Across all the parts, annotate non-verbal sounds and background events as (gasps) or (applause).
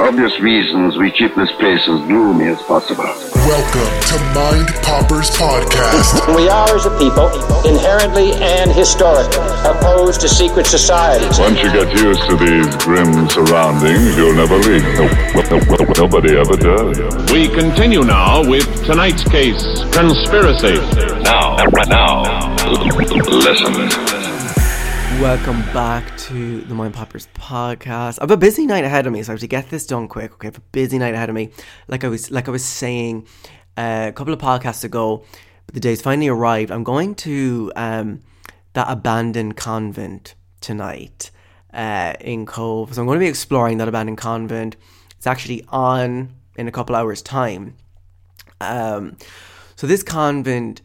For obvious reasons, we keep this place as gloomy as possible. Welcome to Mind Poppers Podcast. (laughs) We are, as a people, inherently and historically opposed to secret societies. Once you get used to these grim surroundings, you'll never leave. No, no, no, nobody ever does. We continue now with tonight's case, Conspiracy. Now, now, listen. Welcome back to the Mind Poppers podcast. I have a busy night ahead of me, so I have to get this done quick. Okay, I have a busy night ahead of me. Like I was, like I was saying uh, a couple of podcasts ago, but the day's finally arrived. I'm going to um, that abandoned convent tonight uh, in Cobh. So I'm going to be exploring that abandoned convent. It's actually on in a couple hours' time. Um, so this convent,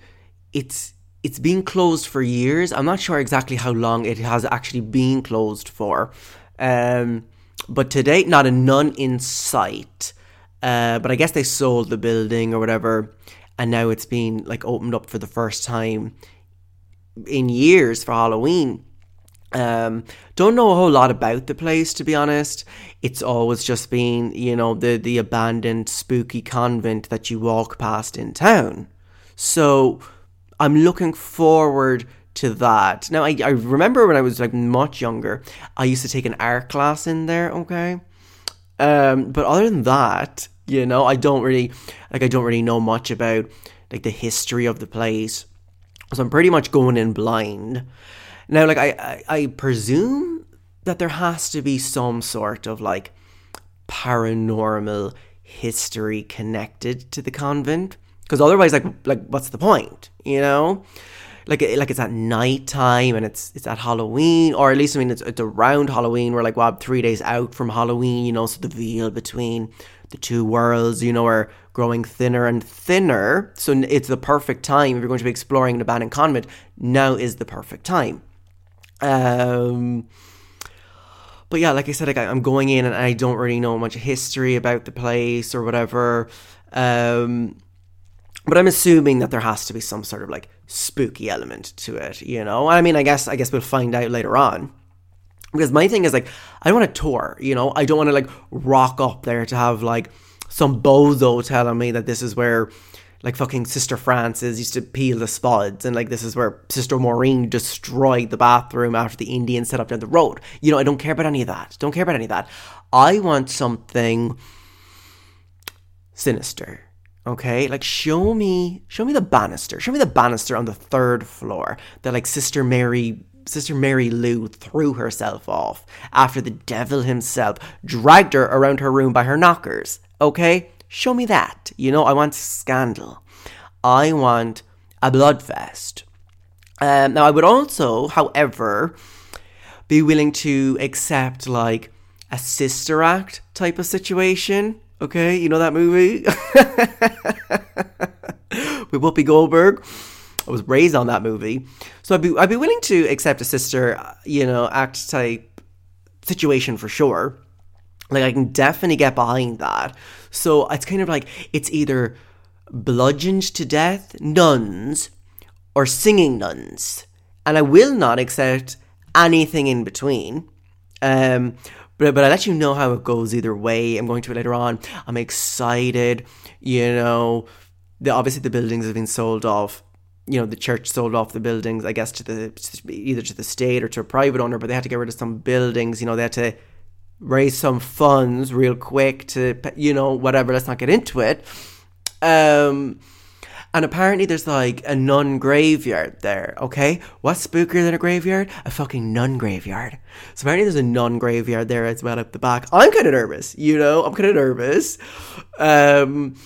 it's it's been closed for years. I'm not sure exactly how long it has actually been closed for. Um, but to date, not a nun in sight. Uh, but I guess they sold the building or whatever, and now it's been like opened up for the first time in years for Halloween. Um, don't know a whole lot about the place to be honest. It's always just been, you know, the the abandoned spooky convent that you walk past in town. So I'm looking forward to that. Now I, I remember when I was like much younger, I used to take an art class in there, okay? Um, but other than that, you know, I don't really like I don't really know much about like the history of the place. So I'm pretty much going in blind. Now, like I, I, I presume that there has to be some sort of like paranormal history connected to the convent, because otherwise, like, like what's the point? You know, like, like it's at night time and it's it's at Halloween, or at least I mean it's, it's around Halloween. We're like, well, three days out from Halloween, you know, so the veil between the two worlds, you know, are growing thinner and thinner. So it's the perfect time if you're going to be exploring an abandoned convent. Now is the perfect time. Um, but yeah, like I said, like I'm going in and I don't really know much history about the place or whatever. Um, but I'm assuming that there has to be some sort of like spooky element to it, you know. I mean, I guess I guess we'll find out later on. Because my thing is like, I want to tour, you know. I don't want to like rock up there to have like some bozo telling me that this is where like fucking Sister Frances used to peel the spuds, and like this is where Sister Maureen destroyed the bathroom after the Indians set up down the road. You know, I don't care about any of that. Don't care about any of that. I want something sinister. Okay, like show me, show me the banister. Show me the banister on the third floor that like Sister Mary, Sister Mary Lou threw herself off after the devil himself dragged her around her room by her knockers. Okay, show me that. You know, I want scandal. I want a bloodfest. Um, now, I would also, however, be willing to accept like a sister act type of situation. Okay, you know that movie (laughs) with Whoopi Goldberg. I was raised on that movie, so I'd be I'd be willing to accept a sister, you know, act type situation for sure. Like I can definitely get behind that. So it's kind of like it's either bludgeoned to death nuns or singing nuns, and I will not accept anything in between. Um, but but I'll let you know how it goes either way. I'm going to it later on. I'm excited. You know, the, obviously the buildings have been sold off. You know, the church sold off the buildings, I guess, to the either to the state or to a private owner. But they had to get rid of some buildings. You know, they had to raise some funds real quick to you know whatever. Let's not get into it. Um, and apparently there's like a nun graveyard there, okay? What's spookier than a graveyard? A fucking nun graveyard. So apparently there's a nun graveyard there as well up the back. I'm kind of nervous, you know? I'm kind of nervous. Um,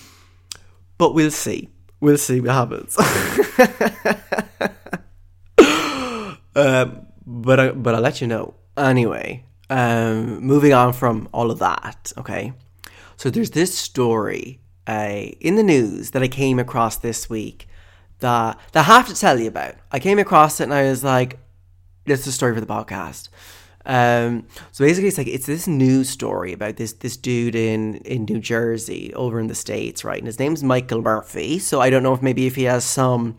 but we'll see. We'll see what happens. (laughs) um, but I, but I'll let you know anyway. Um, moving on from all of that, okay. So there's this story uh, in the news that I came across this week that that I have to tell you about. I came across it and I was like, "This is a story for the podcast." Um, so basically, it's like it's this news story about this this dude in in New Jersey, over in the states, right? And his name's Michael Murphy. So I don't know if maybe if he has some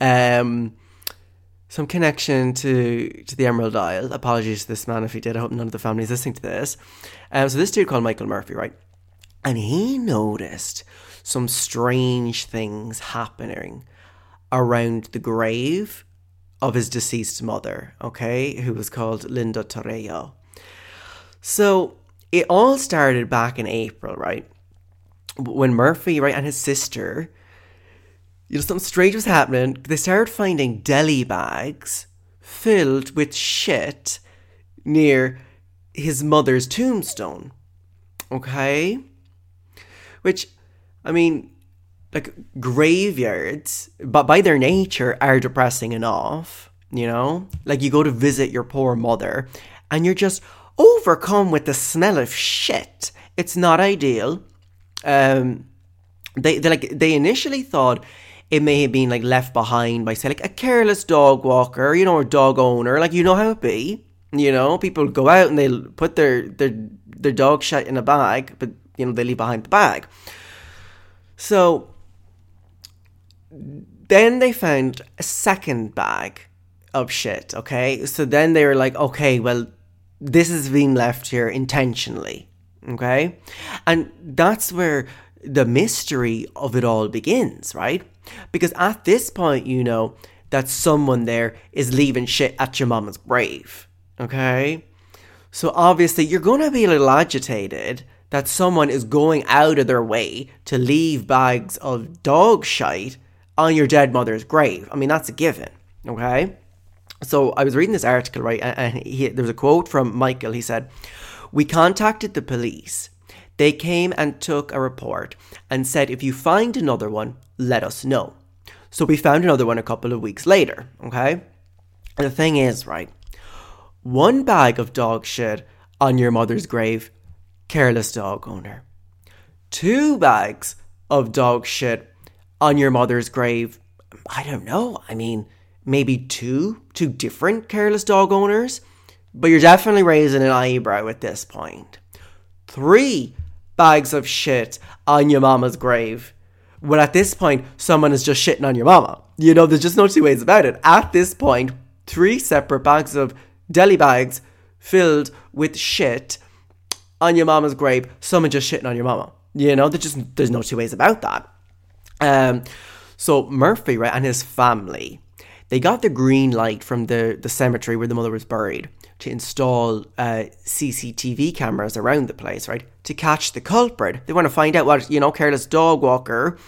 um some connection to to the Emerald Isle. Apologies to this man if he did. I hope none of the family is listening to this. Um, so this dude called Michael Murphy, right? And he noticed some strange things happening around the grave of his deceased mother, okay, who was called Linda Torreo. So it all started back in April, right? When Murphy, right, and his sister, you know, something strange was happening. They started finding deli bags filled with shit near his mother's tombstone. Okay? Which, I mean, like graveyards, but by their nature, are depressing enough. You know, like you go to visit your poor mother, and you're just overcome with the smell of shit. It's not ideal. Um, they they like they initially thought it may have been like left behind by say like a careless dog walker, you know, or dog owner. Like you know how it be. You know, people go out and they put their their their dog shit in a bag, but you know they leave behind the bag. So then they found a second bag of shit, okay? So then they were like, okay, well, this is being left here intentionally, okay? And that's where the mystery of it all begins, right? Because at this point, you know that someone there is leaving shit at your mama's grave, okay? So obviously, you're gonna be a little agitated that someone is going out of their way to leave bags of dog shite on your dead mother's grave. I mean, that's a given, okay? So I was reading this article, right, and he, there was a quote from Michael. He said, We contacted the police. They came and took a report and said, If you find another one, let us know. So we found another one a couple of weeks later, okay? And the thing is, right, one bag of dog shit on your mother's grave, careless dog owner. Two bags of dog shit on your mother's grave, I don't know. I mean, maybe two, two different careless dog owners, but you're definitely raising an eyebrow at this point. Three bags of shit on your mama's grave. Well, at this point, someone is just shitting on your mama. You know, there's just no two ways about it. At this point, three separate bags of deli bags filled with shit on your mama's grave. Someone just shitting on your mama. You know, there's just there's no two ways about that. Um, so Murphy, right, and his family, they got the green light from the, the cemetery where the mother was buried to install uh, CCTV cameras around the place, right, to catch the culprit. They want to find out what you know, careless dog walker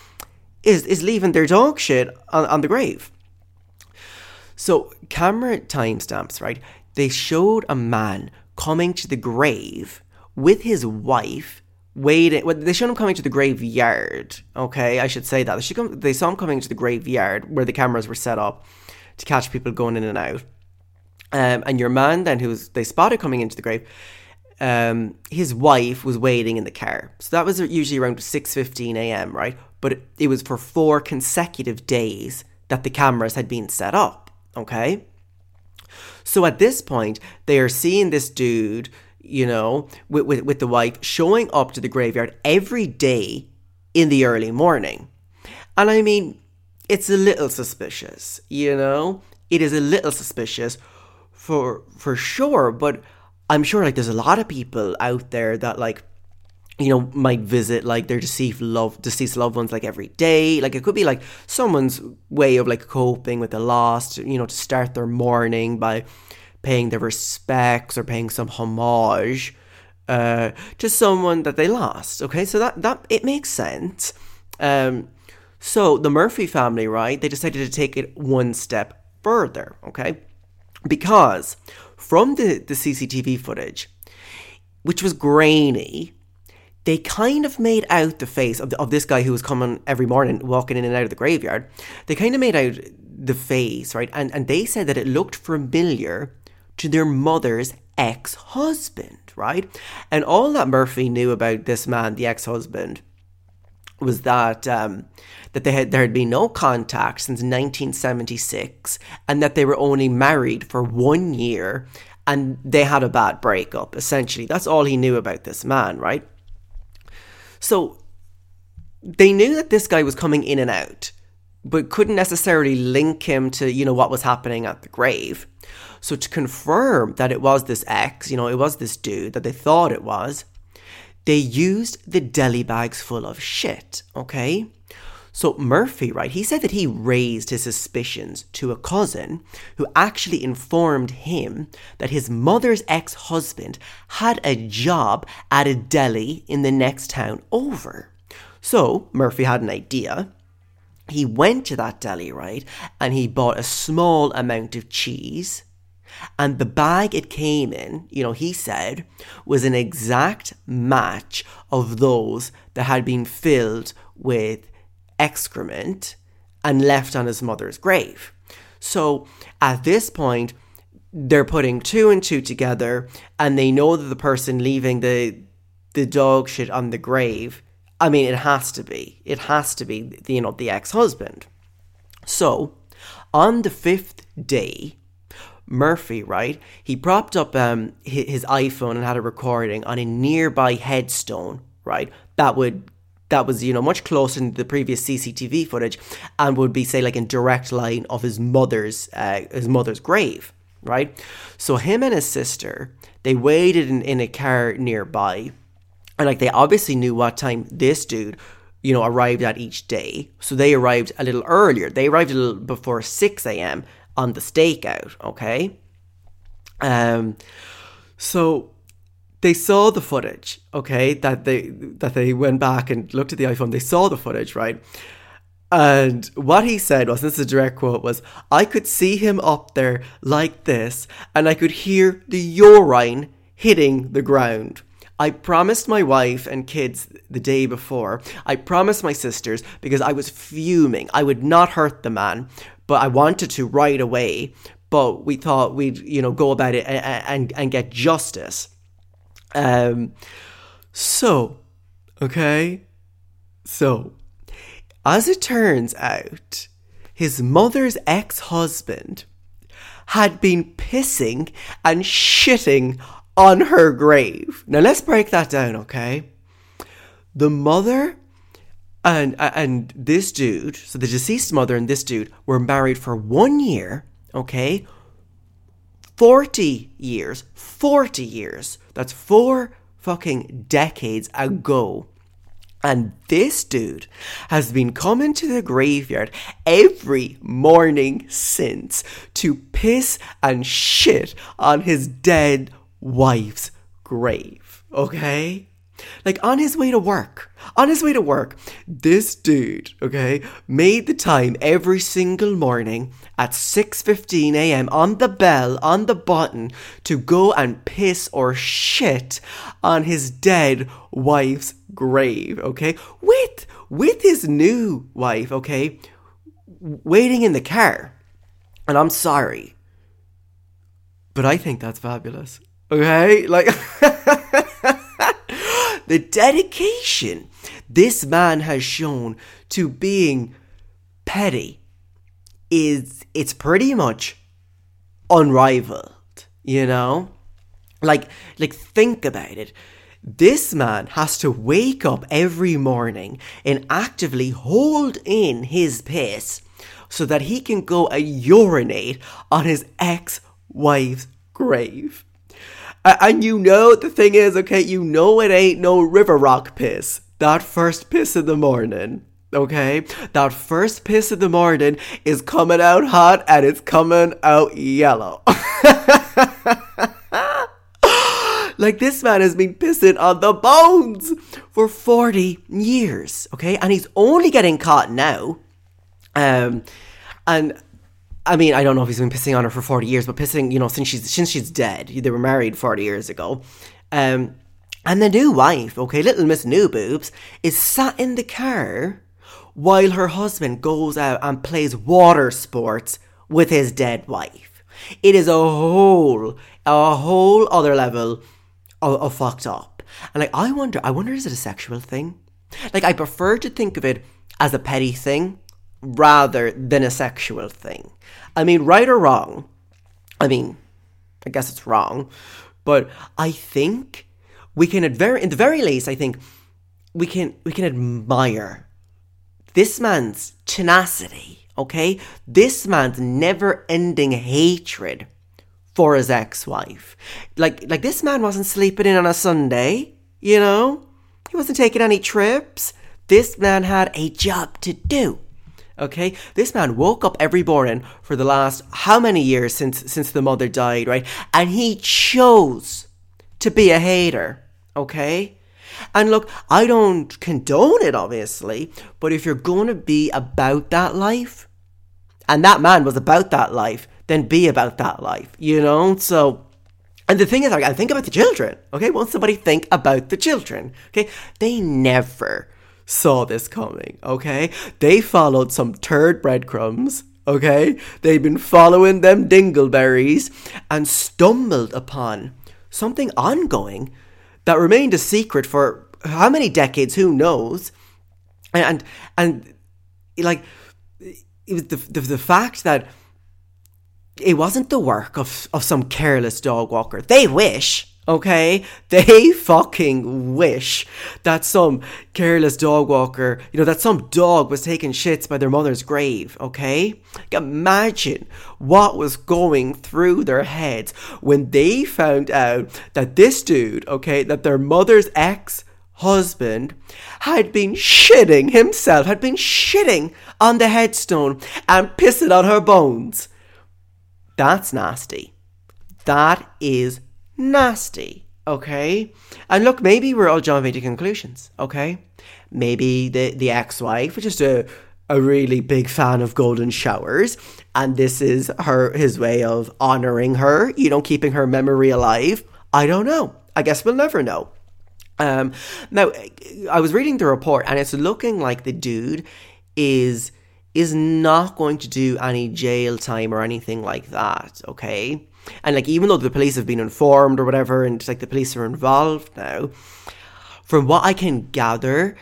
is is leaving their dog shit on, on the grave. So camera timestamps, right? They showed a man coming to the grave with his wife waiting. Well, they showed him coming to the graveyard. Okay, I should say that. They, come, they saw him coming to the graveyard where the cameras were set up to catch people going in and out. Um, and your man then, who was they spotted coming into the grave, um, his wife was waiting in the car. So that was usually around six fifteen a.m. Right, but it, it was for four consecutive days that the cameras had been set up. Okay. So at this point, they are seeing this dude you know, with, with, with the wife showing up to the graveyard every day in the early morning. And I mean, it's a little suspicious, you know? It is a little suspicious for for sure, but I'm sure like there's a lot of people out there that like you know might visit like their deceased love deceased loved ones like every day like it could be like someone's way of like coping with the loss you know to start their morning by paying their respects or paying some homage uh, to someone that they lost. Okay, so that that it makes sense. Um, so the Murphy family, right? They decided to take it one step further. Okay, because from the the CCTV footage, which was grainy. They kind of made out the face of, the, of this guy who was coming every morning, walking in and out of the graveyard. They kind of made out the face, right? And and they said that it looked familiar to their mother's ex husband, right? And all that Murphy knew about this man, the ex husband, was that um, that they had there had been no contact since 1976, and that they were only married for one year, and they had a bad breakup. Essentially, that's all he knew about this man, right? So they knew that this guy was coming in and out, but couldn't necessarily link him to you know what was happening at the grave. So to confirm that it was this ex, you know, it was this dude that they thought it was, they used the deli bags full of shit, okay? So Murphy, right, he said that he raised his suspicions to a cousin who actually informed him that his mother's ex husband had a job at a deli in the next town over. So Murphy had an idea. He went to that deli, right, and he bought a small amount of cheese and the bag it came in, you know, he said, was an exact match of those that had been filled with excrement and left on his mother's grave. So at this point, they're putting two and two together and they know that the person leaving the the dog shit on the grave I mean it has to be it has to be you know the ex-husband so on the fifth day Murphy, right? He propped up um, his iPhone and had a recording on a nearby headstone, right? That would that was you know much closer than the previous CCTV footage, and would be say like in direct line of his mother's uh, his mother's grave, right? So him and his sister they waited in, in a car nearby, and like they obviously knew what time this dude you know, arrived at each day. So they arrived a little earlier. They arrived a little before 6 a.m on the stakeout, okay? Um, so they saw the footage, okay, that they that they went back and looked at the iPhone. They saw the footage, right? And what he said was, this is a direct quote, was, I could see him up there like this, and I could hear the urine hitting the ground. I promised my wife and kids the day before. I promised my sisters because I was fuming. I would not hurt the man but I wanted to right away. But we thought we'd, you know, go about it and and, and get justice. Um, so, okay, so as it turns out, his mother's ex-husband had been pissing and shitting on her grave. Now let's break that down, okay? The mother and uh, and this dude, so the deceased mother and this dude were married for one year, okay? 40 years, 40 years. That's four fucking decades ago. And this dude has been coming to the graveyard every morning since to piss and shit on his dead wife's grave. Okay? Like on his way to work, on his way to work, this dude, okay, made the time every single morning at 6:15 a.m. on the bell, on the button to go and piss or shit on his dead wife's grave, okay? With with his new wife, okay? Waiting in the car. And I'm sorry. But I think that's fabulous. Okay? Like (laughs) the dedication this man has shown to being petty is it's pretty much unrivaled, you know? Like like think about it. This man has to wake up every morning and actively hold in his piss so that he can go and urinate on his ex-wife's grave. And you know, the thing is, okay, you know it ain't no river rock piss. That first piss in the morning, okay? That first piss in the morning is coming out hot and it's coming out yellow. (laughs) like this man has been pissing on the bones for 40 years, okay? And he's only getting caught now. Um, and I mean, I don't know if he's been pissing on her for 40 years, but pissing, you know, since she's since she's dead. They were married 40 years ago. Um, and the new wife, okay, little Miss New Boobs, is sat in the car while her husband goes out and plays water sports with his dead wife. It is a whole, a whole other level of, of fucked up. And like, I wonder, I wonder, is it a sexual thing? Like, I prefer to think of it as a petty thing rather than a sexual thing. I mean, right or wrong, I mean, I guess it's wrong, but I think we can at very, in the very least, I think we can we can admire this man's tenacity. Okay, this man's never-ending hatred for his ex-wife. Like like this man wasn't sleeping in on a Sunday. You know, he wasn't taking any trips. This man had a job to do. Okay, this man woke up every morning for the last how many years since since the mother died, right? And he chose to be a hater. Okay, and look, I don't condone it, obviously, but if you're going to be about that life, and that man was about that life, then be about that life, you know? So, and the thing is, I think about the children, okay? Won't somebody think about the children, okay? They never saw this coming, okay? They followed some turd breadcrumbs, okay? They've been following them dingleberries and stumbled upon something ongoing that remained a secret for how many decades? Who knows? And and, like it was the, the the fact that it wasn't the work of of some careless dog walker. They wish Okay? They fucking wish that some careless dog walker, you know, that some dog was taking shits by their mother's grave, okay? Imagine what was going through their heads when they found out that this dude, okay, that their mother's ex husband had been shitting himself, had been shitting on the headstone and pissing on her bones. That's nasty. That is nasty, okay? And look, maybe we're all jumping to conclusions, okay? Maybe the, the ex-wife was just a, a really big fan of golden showers, and this is her his way of honoring her, you know, keeping her memory alive. I don't know. I guess we'll never know. Um, now, I was reading the report, and it's looking like the dude is is not going to do any jail time or anything like that. Okay, and like, even though the police have been informed or whatever, and like the police are involved now, from what I can gather,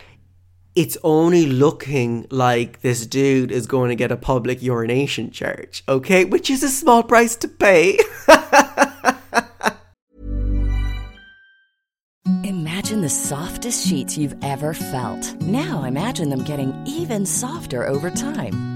it's only looking like this dude is going to get a public urination charge, okay? Which is a small price to pay. (laughs) Imagine the softest sheets you've ever felt. Now imagine them getting even softer over time.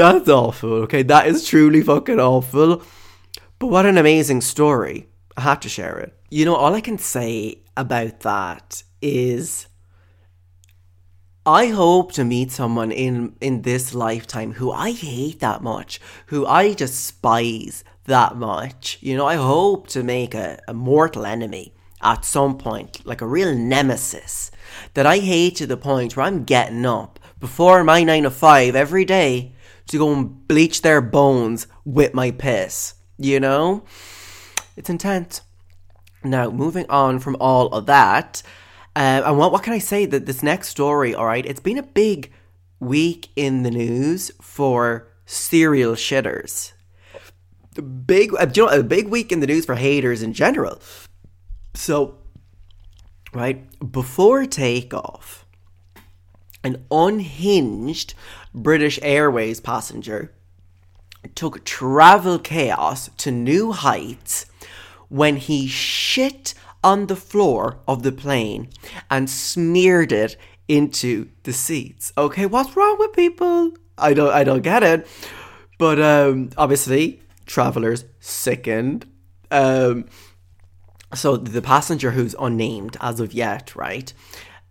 That's awful, okay? That is truly fucking awful. But what an amazing story. I had to share it. You know, all I can say about that is I hope to meet someone in in this lifetime who I hate that much, who I despise that much. You know, I hope to make a, a mortal enemy at some point, like a real nemesis that I hate to the point where I'm getting up before my nine to five every day to go and bleach their bones with my piss. You know? It's intense. Now, moving on from all of that, uh, and what, what can I say? That this next story, all right, it's been a big week in the news for serial shitters. Big, uh, you know, a big week in the news for haters in general. So, right before takeoff, an unhinged British Airways passenger took travel chaos to new heights when he shit on the floor of the plane and smeared it into the seats. Okay, what's wrong with people? I don't I don't get it. But um obviously travelers sickened. Um so the passenger who's unnamed as of yet, right?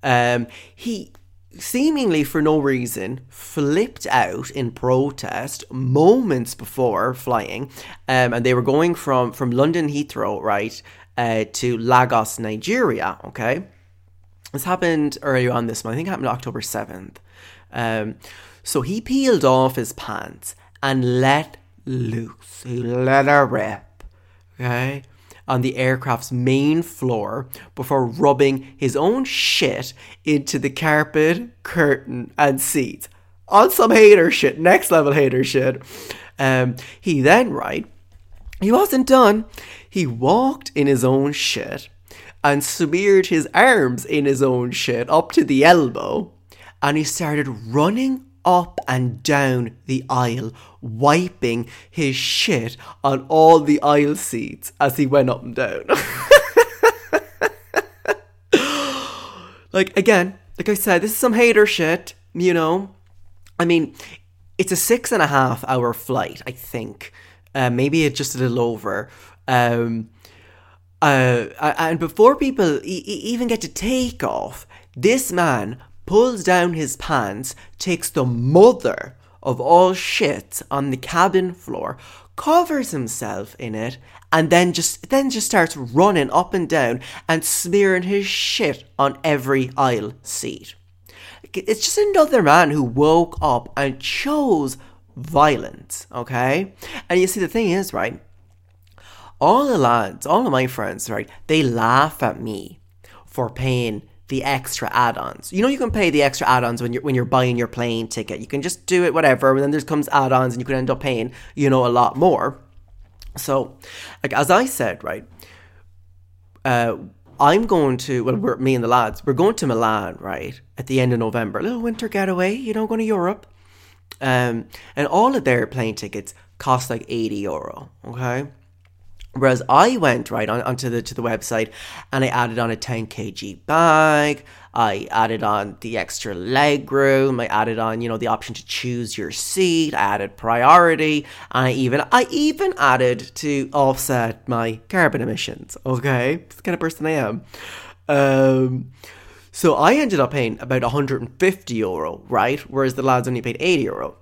Um he seemingly for no reason flipped out in protest moments before flying. Um, and they were going from from london heathrow right uh, to lagos nigeria okay? This happened earlier on this month. I think it happened october 7th um, so he peeled off his pants and let loose. He let her rip okay on the aircraft's main floor before rubbing his own shit into the carpet, curtain, and seats. On some hater shit, next level hater shit. Um, he then, right, he wasn't done. He walked in his own shit and smeared his arms in his own shit up to the elbow and he started running up and down the aisle, wiping his shit on all the aisle seats as he went up and down. (laughs) like, again, like I said, this is some hater shit, you know? I mean, it's a six and a half hour flight, I think. Uh, maybe it's just a little over. Um, uh, and before people e- even get to take off, this man pulls down his pants, takes the mother of all shit on the cabin floor, covers himself in it, and then just then just starts running up and down and smearing his shit on every aisle seat. It's just another man who woke up and chose violence, okay? And you see the thing is, right? All the lads, all of my friends, right, they laugh at me for paying the extra add-ons. You know you can pay the extra add-ons when you're when you're buying your plane ticket. You can just do it whatever, and then there comes add-ons and you could end up paying, you know, a lot more. So, like as I said, right, uh, I'm going to well, me and the lads, we're going to Milan, right, at the end of November, a little winter getaway, you know, going to Europe, um, and all of their plane tickets cost like eighty euro, okay. Whereas I went right on, onto the to the website and I added on a 10 kg bag. I added on the extra leg room. I added on, you know, the option to choose your seat. I added priority. And I even I even added to offset my carbon emissions. Okay, That's the kind of person I am. Um, so I ended up paying about 150 euro, right? Whereas the lads only paid 80 euro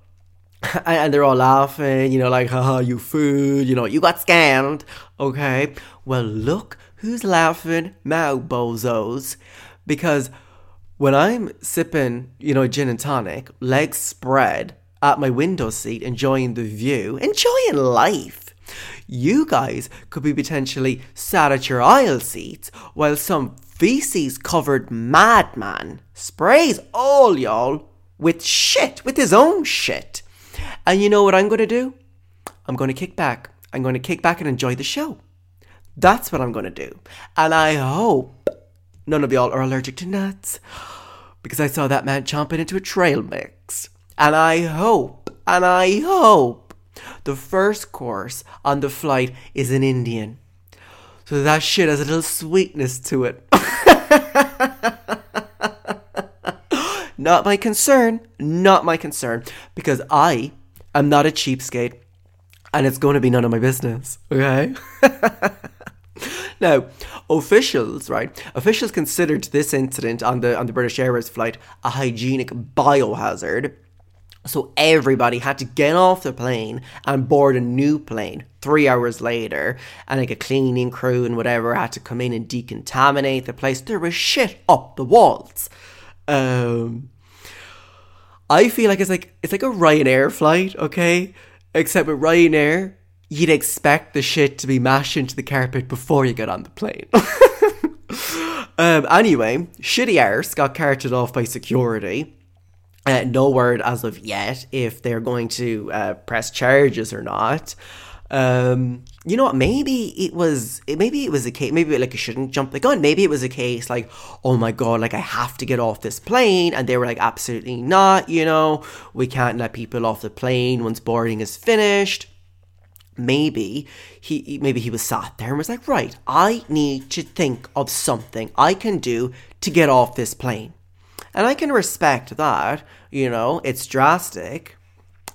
(laughs) and they're all laughing, you know, like, haha, you food, you know, you got scammed. Okay, well, look who's laughing now, bozos. Because when I'm sipping, you know, gin and tonic, legs spread at my window seat, enjoying the view, enjoying life, you guys could be potentially sat at your aisle seats while some feces covered madman sprays all y'all with shit, with his own shit. And you know what I'm going to do? I'm going to kick back. I'm going to kick back and enjoy the show. That's what I'm going to do. And I hope none of y'all are allergic to nuts because I saw that man chomping into a trail mix. And I hope, and I hope the first course on the flight is an Indian. So that shit has a little sweetness to it. (laughs) not my concern. Not my concern. Because I am not a cheapskate. And it's going to be none of my business. Okay? (laughs) now, officials, right? Officials considered this incident on the on the British Airways flight a hygienic biohazard. So everybody had to get off the plane and board a new plane three hours later. And like a cleaning crew and whatever had to come in and decontaminate the place. There was shit up the walls. Um, I feel like it's like it's like a Ryanair flight, okay? Except with Ryanair, you'd expect the shit to be mashed into the carpet before you get on the plane. (laughs) um, anyway, shitty arse got carted off by security. Uh, no word as of yet if they're going to uh, press charges or not. Um, you know what? Maybe it was. Maybe it was a case. Maybe like you shouldn't jump the gun. Maybe it was a case like, oh my god, like I have to get off this plane, and they were like, absolutely not. You know, we can't let people off the plane once boarding is finished. Maybe he maybe he was sat there and was like, right, I need to think of something I can do to get off this plane. And I can respect that, you know, it's drastic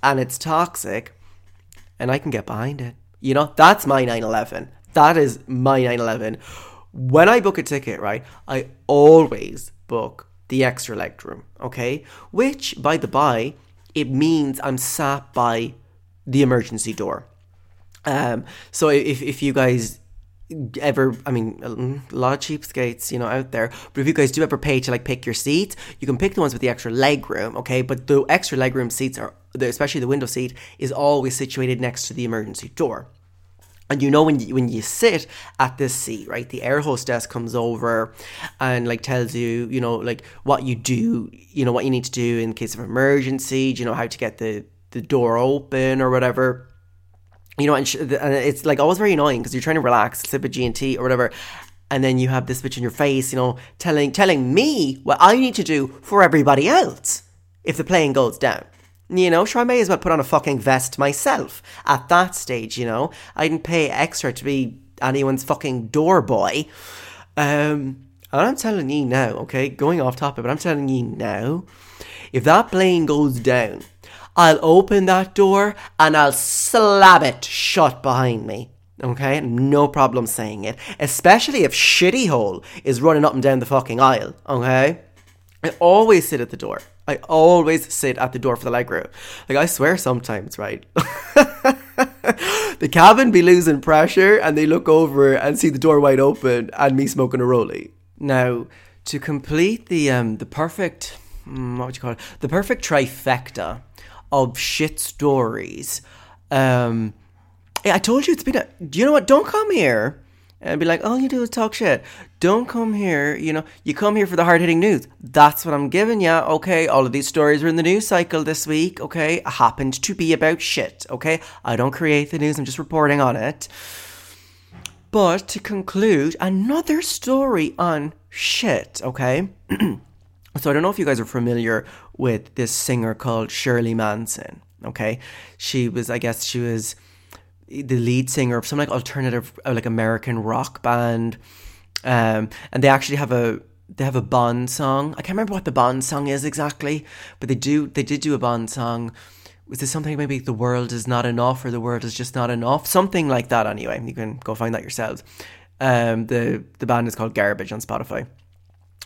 and it's toxic, and I can get behind it. You know, that's my 911. That is my 911. When I book a ticket, right, I always book the extra leg room, okay? Which, by the by, it means I'm sat by the emergency door. Um, so if, if you guys ever I mean a lot of cheapskates you know out there. But if you guys do ever pay to like pick your seats you can pick the ones with the extra leg room okay? But the extra leg room seats are especially the window seat is always situated next to the emergency door. And you know when you, when you sit at this seat right the air hostess comes over and like tells you you know like what you do you know what you need to do in case of emergency do you know how to get the the door open or whatever you know, and, sh- and it's like always very annoying because you're trying to relax, sip a G&T or whatever, and then you have this bitch in your face, you know, telling telling me what I need to do for everybody else if the plane goes down. You know, sure, I may as well put on a fucking vest myself at that stage, you know. I didn't pay extra to be anyone's fucking door boy. Um, and I'm telling you now, okay, going off topic, but I'm telling you now, if that plane goes down, I'll open that door and I'll slap it shut behind me. Okay, no problem saying it, especially if Shitty Hole is running up and down the fucking aisle. Okay, I always sit at the door. I always sit at the door for the leg room. Like I swear, sometimes, right? (laughs) the cabin be losing pressure, and they look over and see the door wide open and me smoking a rollie. Now, to complete the um the perfect, mm, what would you call it? The perfect trifecta of shit stories. Um, I told you it's been a. Do you know what? Don't come here and be like, all you do is talk shit. Don't come here. You know, you come here for the hard hitting news. That's what I'm giving you. Okay, all of these stories were in the news cycle this week. Okay, happened to be about shit. Okay, I don't create the news. I'm just reporting on it. But to conclude, another story on shit. Okay. (clears throat) So I don't know if you guys are familiar with this singer called Shirley Manson. Okay, she was, I guess, she was the lead singer of some like alternative, uh, like American rock band, um, and they actually have a they have a Bond song. I can't remember what the Bond song is exactly, but they do they did do a Bond song. Was this something maybe the world is not enough or the world is just not enough? Something like that. Anyway, you can go find that yourselves. Um, the the band is called Garbage on Spotify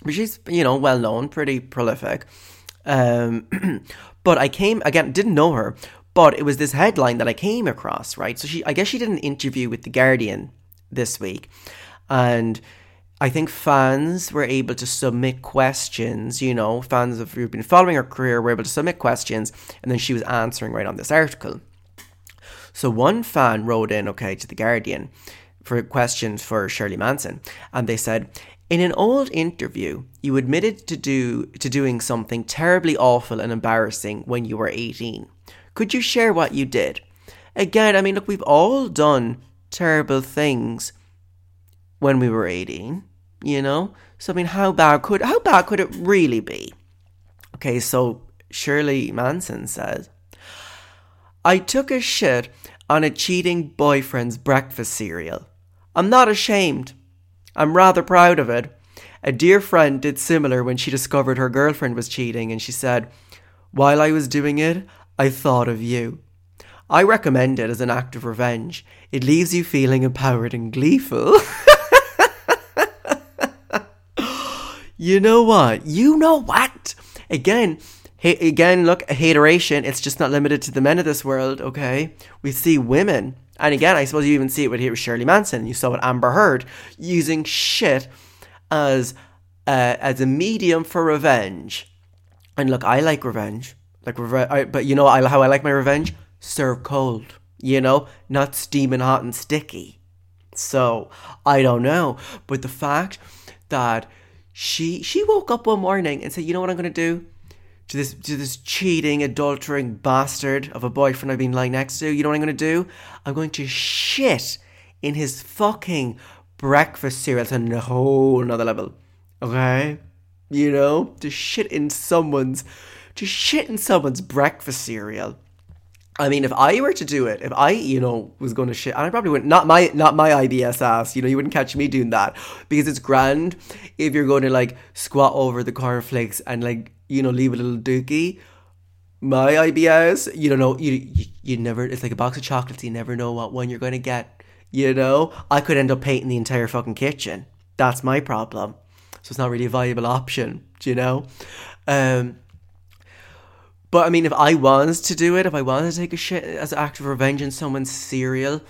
she's you know well known, pretty prolific. Um, (clears throat) but I came again, didn't know her, but it was this headline that I came across, right? So she, I guess she did an interview with the Guardian this week, and I think fans were able to submit questions. You know, fans of who've been following her career were able to submit questions, and then she was answering right on this article. So one fan wrote in, okay, to the Guardian for questions for Shirley Manson, and they said, in an old interview, you admitted to do to doing something terribly awful and embarrassing when you were 18. Could you share what you did? Again, I mean, look, we've all done terrible things when we were 18, you know? So I mean, how bad could how bad could it really be? Okay, so Shirley Manson says, I took a shit on a cheating boyfriend's breakfast cereal. I'm not ashamed. I'm rather proud of it. A dear friend did similar when she discovered her girlfriend was cheating, and she said, While I was doing it, I thought of you. I recommend it as an act of revenge. It leaves you feeling empowered and gleeful. (laughs) you know what? You know what? Again, hey, again, look, hateration, it's just not limited to the men of this world, okay? We see women and again, I suppose you even see it with here Shirley Manson. You saw with Amber Heard using shit as uh, as a medium for revenge. And look, I like revenge, like I, but you know I, how I like my revenge? Serve cold, you know, not steaming hot and sticky. So I don't know, but the fact that she she woke up one morning and said, "You know what I'm going to do? To this to this cheating, adultering bastard of a boyfriend I've been lying next to, you know what I'm going to do? I'm going to shit in his fucking breakfast cereal. It's a whole another level. Okay? You know? To shit in someone's to shit in someone's breakfast cereal. I mean, if I were to do it, if I, you know, was going to shit, and I probably wouldn't. Not my, not my IBS ass. You know, you wouldn't catch me doing that because it's grand if you're going to like squat over the cornflakes and like, you know, leave a little dookie. My IBS, you don't know, you, you, you never. It's like a box of chocolates. You never know what one you're going to get. You know, I could end up painting the entire fucking kitchen. That's my problem. So it's not really a viable option. Do you know? Um, but I mean, if I was to do it, if I wanted to take a shit as an act of revenge in someone's cereal,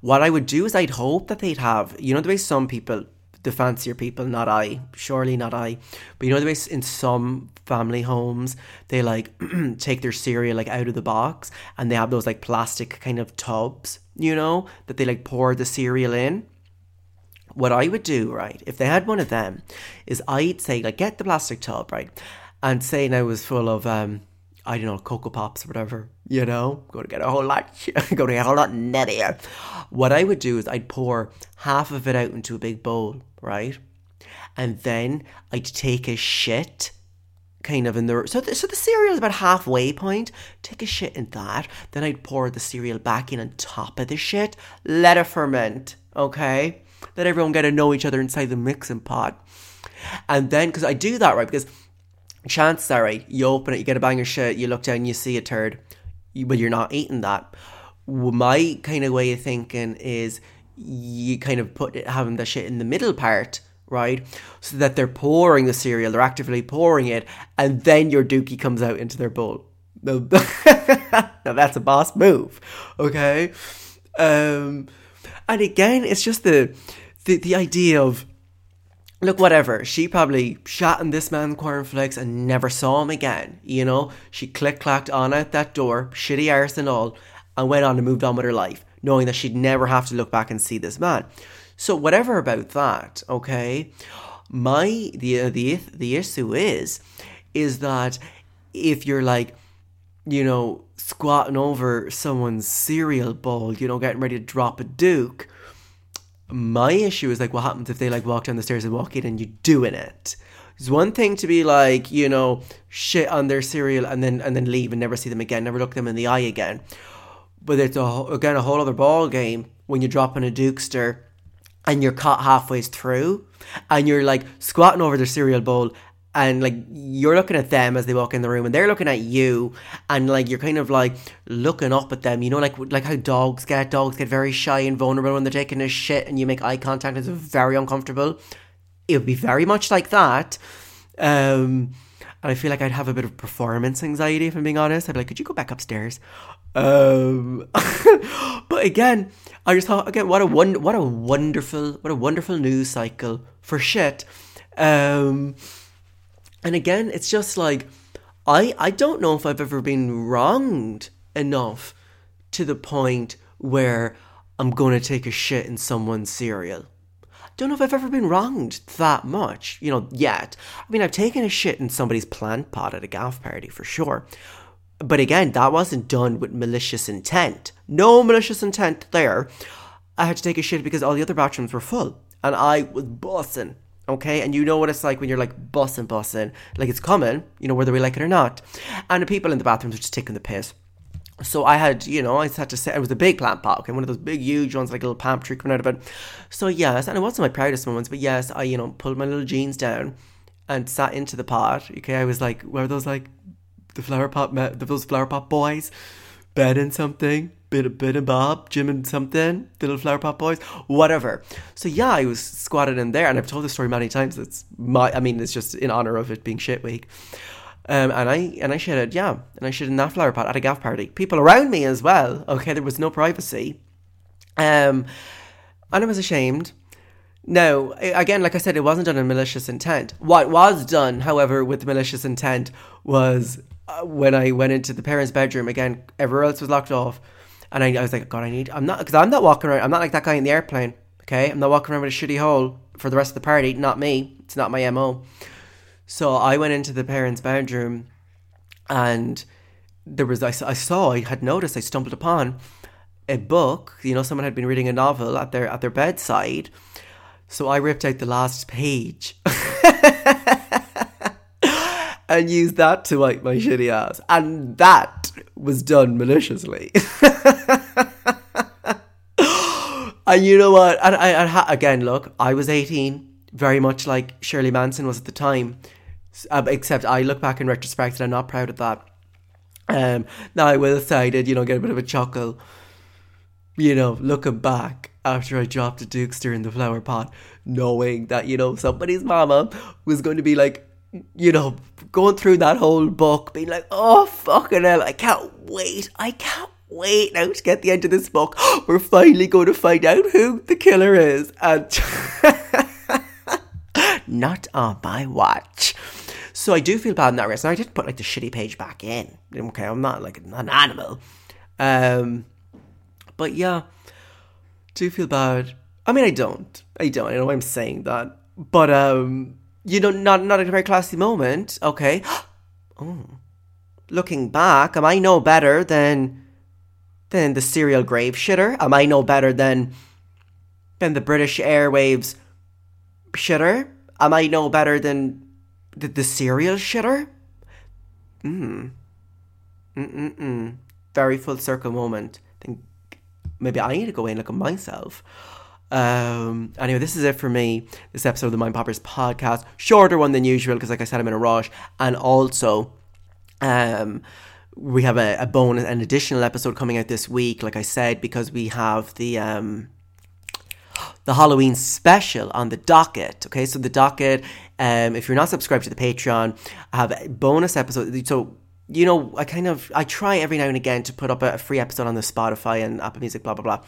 what I would do is I'd hope that they'd have, you know, the way some people, the fancier people, not I, surely not I, but you know the way in some family homes they like (clears throat) take their cereal like out of the box and they have those like plastic kind of tubs, you know, that they like pour the cereal in. What I would do, right, if they had one of them, is I'd say like get the plastic tub, right, and say now was full of um I don't know, Cocoa Pops or whatever, you know, go to get a whole lot, (laughs) go to get a whole lot nuttier. What I would do is I'd pour half of it out into a big bowl, right? And then I'd take a shit kind of in the so the, so the cereal is about halfway point. Take a shit in that. Then i'd pour the cereal back in on top of the shit. Let it ferment okay? Let everyone get to know each other inside the mixing pot. And then because i do that right because chances are, right, you open it, you get a bang of shit, you look down, you see a turd, but you're not eating that. My kind of way of thinking is you kind of put it, having the shit in the middle part, right? So that they're pouring the cereal, they're actively pouring it, and then your dookie comes out into their bowl. Now, (laughs) that's a boss move, okay? Um, and again, it's just the the, the idea of look, whatever. She probably shot in this man cornflakes and never saw him again. You know, she click clacked on out that door, shitty arse and all, and went on and moved on with her life, knowing that she'd never have to look back and see this man. So whatever about that, okay. My the uh, the the issue is, is that if you're like, you know, squatting over someone's cereal bowl, you know, getting ready to drop a duke my issue is like what happens if they like walk down the stairs and walk in and you're doing it. It's one thing to be like, you know, shit on their cereal and then and then leave and never see them again, never look them in the eye again. But it's a, again a whole other ball game when you're dropping a dukester and you're caught halfway through and you're like squatting over their cereal bowl and like you're looking at them as they walk in the room and they're looking at you and like you're kind of like looking up at them you know like like how dogs get dogs get very shy and vulnerable when they're taking a shit and you make eye contact it's very uncomfortable. It would be very much like that um and I feel like I'd have a bit of performance anxiety if I'm being honest. I'd be like could you go back upstairs? Um (laughs) but again I just thought again what a what a wonderful what a wonderful news cycle for shit. Um and again, it's just like I I don't know if I've ever been wronged enough to the point where I'm going to take a shit in someone's cereal. Don't know if I've ever been wronged that much, you know, yet. I mean, I've taken a shit in somebody's plant pot at a gaff party for sure. But again, that wasn't done with malicious intent. No malicious intent there. I had to take a shit because all the other bathrooms were full and I was bussing okay? And you know what it's like when you're like bussing, bussing, like it's coming, you know, whether we like it or not. And the people in the bathrooms are just taking the piss. So I had, you know, I had to say it was a big plant pot, okay, one of those big, huge ones, like a little palm tree coming out of it. So yes, and it wasn't my proudest moments, but yes, I, you know, pulled my little jeans down and sat into the pot. Okay, I was like, were those like the flower pot, those flower pot boys, bed and something? bit of bit of Bob, Jim and something, the little flower pot boys, whatever. So yeah, I was squatted in there, and I've told this story many times. It's my, I mean, it's just in honor of it being shit week. Um, and I and I shitted, yeah, and I shitted in that flower pot at a gaff party. People around me as well. Okay, there was no privacy. Um, and I was ashamed. No, again, like I said, it wasn't done in malicious intent. What was done, however, with malicious intent was uh, when I went into the parents' bedroom. Again, everywhere else was locked off. And I, I was like, God, I need, I'm not, because I'm not walking around, I'm not like that guy in the airplane, okay? I'm not walking around with a shitty hole for the rest of the party, not me. It's not my MO. So I went into the parents' bedroom and there was I, I saw I had noticed I stumbled upon a book. You know, someone had been reading a novel at their at their bedside. So I ripped out the last page (laughs) and used that to wipe my shitty ass, and that was done maliciously. (laughs) and you know what? And I, I again, look, I was eighteen, very much like Shirley Manson was at the time. Uh, except I look back in retrospect, and I'm not proud of that. Um, now I will say I did, you know, get a bit of a chuckle, you know, looking back after I dropped a Dukester in the flower pot, knowing that, you know, somebody's mama was going to be like, you know, going through that whole book, being like, oh, fucking hell, I can't wait, I can't wait now to get the end of this book. (gasps) We're finally going to find out who the killer is. And (laughs) not on my watch. So I do feel bad in that regard. And I did put like the shitty page back in. Okay, I'm not like an animal. Um, but yeah, do feel bad. I mean, I don't. I don't. I know I'm saying that, but um, you know, not not a very classy moment. Okay. (gasps) oh, looking back, am I no better than than the serial grave shitter? Am I no better than than the British Airways shitter? Am I no better than the, the serial shitter? Hmm. Mm-mm-mm. Very full circle moment. Think maybe I need to go in and look at myself. Um, anyway, this is it for me. This episode of the Mind Poppers podcast. Shorter one than usual because, like I said, I'm in a rush. And also, um, we have a, a bonus, an additional episode coming out this week, like I said, because we have the um, the Halloween special on the docket. Okay, so the docket. Um, if you're not subscribed to the Patreon, I have a bonus episode. So you know, I kind of I try every now and again to put up a, free episode on the Spotify and Apple Music, blah blah blah.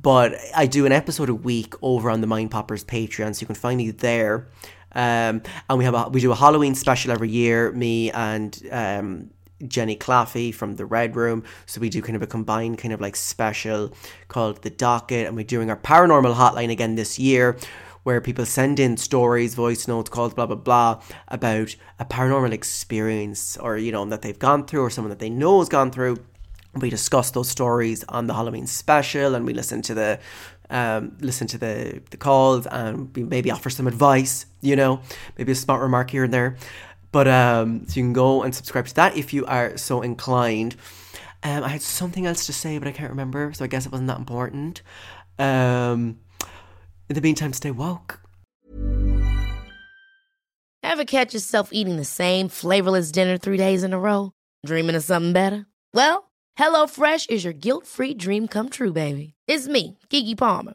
But I do an episode a week over on the Mind Poppers Patreon, so you can find me there. Um, and we have a, we do a Halloween special every year. Me and um, Jenny Claffey from the Red Room. So we do kind of a combined kind of like special called The Docket. And we're doing our paranormal hotline again this year where people send in stories, voice notes, calls, blah, blah, blah, about a paranormal experience or, you know, that they've gone through or someone that they know has gone through. We discuss those stories on the Halloween special and we listen to the um, listen to the, the calls and we maybe offer some advice, you know, maybe a smart remark here and there. But um, so you can go and subscribe to that if you are so inclined. Um, I had something else to say, but I can't remember, so I guess it wasn't that important. Um, in the meantime, stay woke. Ever catch yourself eating the same flavorless dinner three days in a row? Dreaming of something better? Well, HelloFresh is your guilt-free dream come true, baby. It's me, Keke Palmer.